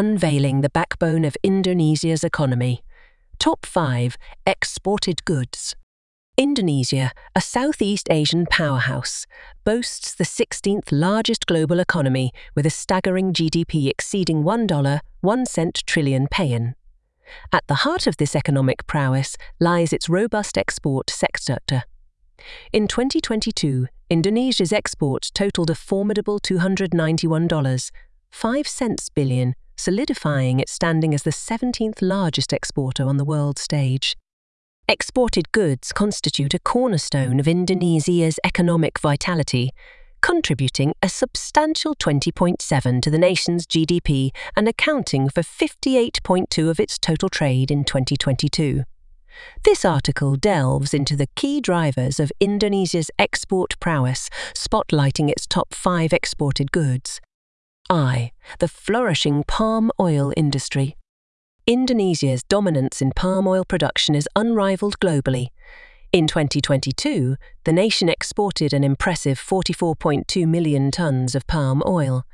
unveiling the backbone of Indonesia's economy. Top 5 Exported Goods. Indonesia, a Southeast Asian powerhouse, boasts the 16th largest global economy with a staggering GDP exceeding $1, 1 cent trillion payan. At the heart of this economic prowess lies its robust export sector. In 2022, Indonesia's exports totaled a formidable $291, 5 cents billion, solidifying its standing as the 17th largest exporter on the world stage. Exported goods constitute a cornerstone of Indonesia's economic vitality, contributing a substantial 20.7 to the nation's GDP and accounting for 58.2 of its total trade in 2022. This article delves into the key drivers of Indonesia's export prowess, spotlighting its top five exported goods. I. The flourishing palm oil industry. Indonesia's dominance in palm oil production is unrivaled globally. In 2022, the nation exported an impressive 44.2 million tons of palm oil,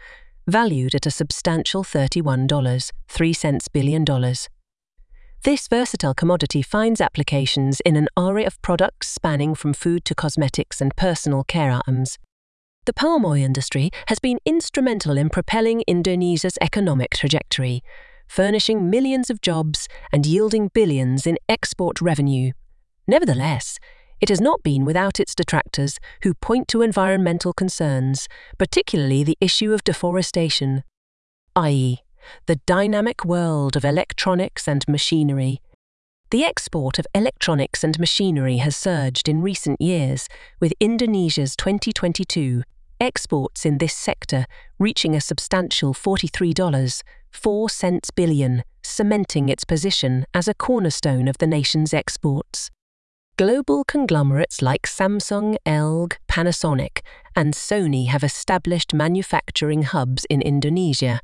valued at a substantial $31, 3 cents billion dollars. This versatile commodity finds applications in an array of products spanning from food to cosmetics and personal care items. The palm oil industry has been instrumental in propelling Indonesia's economic trajectory, furnishing millions of jobs and yielding billions in export revenue. Nevertheless, it has not been without its detractors who point to environmental concerns, particularly the issue of deforestation, i.e., the dynamic world of electronics and machinery. The export of electronics and machinery has surged in recent years, with Indonesia's 2022 exports in this sector reaching a substantial $43, 4 cents billion, cementing its position as a cornerstone of the nation's exports. Global conglomerates like Samsung, LG, Panasonic, and Sony have established manufacturing hubs in Indonesia,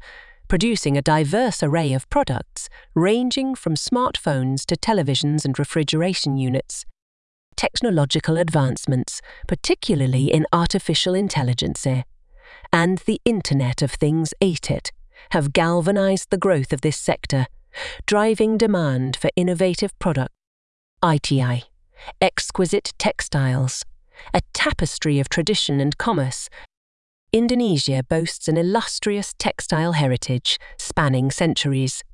producing a diverse array of products ranging from smartphones to televisions and refrigeration units. Technological advancements, particularly in artificial intelligence, eh? and the Internet of Things ate it, have galvanized the growth of this sector, driving demand for innovative products. ITI, exquisite textiles, a tapestry of tradition and commerce Indonesia boasts an illustrious textile heritage spanning centuries.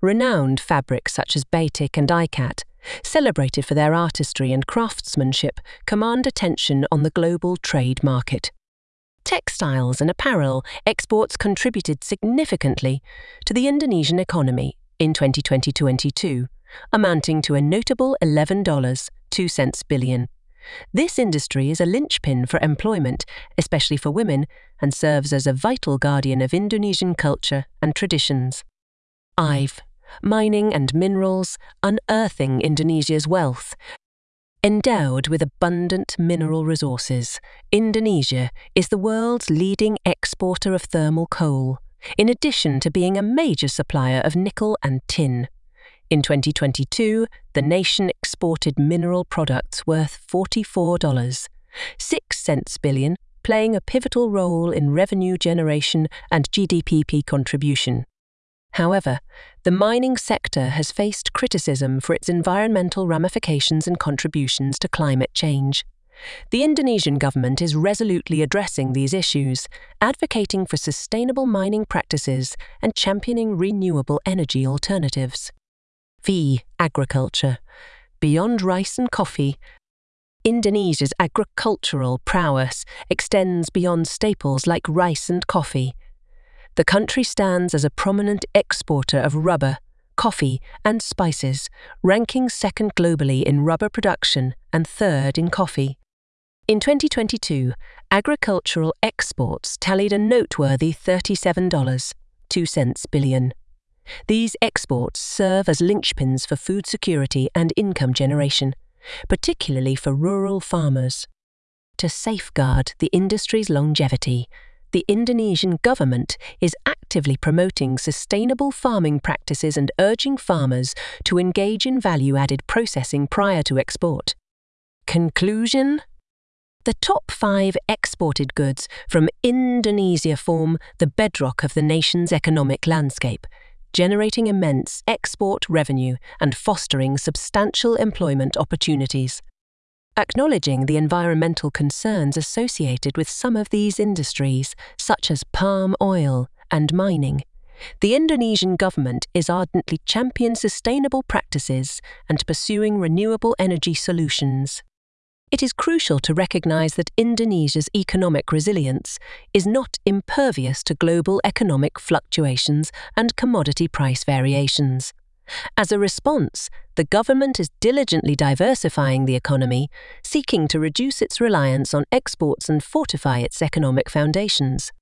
Renowned fabrics such as batik and ikat, celebrated for their artistry and craftsmanship, command attention on the global trade market. Textiles and apparel exports contributed significantly to the Indonesian economy in 2020-22, amounting to a notable $11, 2 cents billion. This industry is a linchpin for employment, especially for women, and serves as a vital guardian of Indonesian culture and traditions. IVE Mining and Minerals, Unearthing Indonesia's Wealth. Endowed with abundant mineral resources, Indonesia is the world's leading exporter of thermal coal, in addition to being a major supplier of nickel and tin. In 2022, the nation exported mineral products worth $44, 6 cents billion, playing a pivotal role in revenue generation and GDP contribution. However, the mining sector has faced criticism for its environmental ramifications and contributions to climate change. The Indonesian government is resolutely addressing these issues, advocating for sustainable mining practices and championing renewable energy alternatives. V. Agriculture. Beyond rice and coffee, Indonesia's agricultural prowess extends beyond staples like rice and coffee. The country stands as a prominent exporter of rubber, coffee, and spices, ranking second globally in rubber production and third in coffee. In 2022, agricultural exports tallied a noteworthy $37, 2 cents billion. These exports serve as linchpins for food security and income generation, particularly for rural farmers. To safeguard the industry's longevity, the Indonesian government is actively promoting sustainable farming practices and urging farmers to engage in value added processing prior to export. Conclusion The top five exported goods from Indonesia form the bedrock of the nation's economic landscape, generating immense export revenue and fostering substantial employment opportunities. Acknowledging the environmental concerns associated with some of these industries, such as palm oil and mining, the Indonesian government is ardently championing sustainable practices and pursuing renewable energy solutions. It is crucial to recognize that Indonesia's economic resilience is not impervious to global economic fluctuations and commodity price variations. As a response, the government is diligently diversifying the economy, seeking to reduce its reliance on exports and fortify its economic foundations.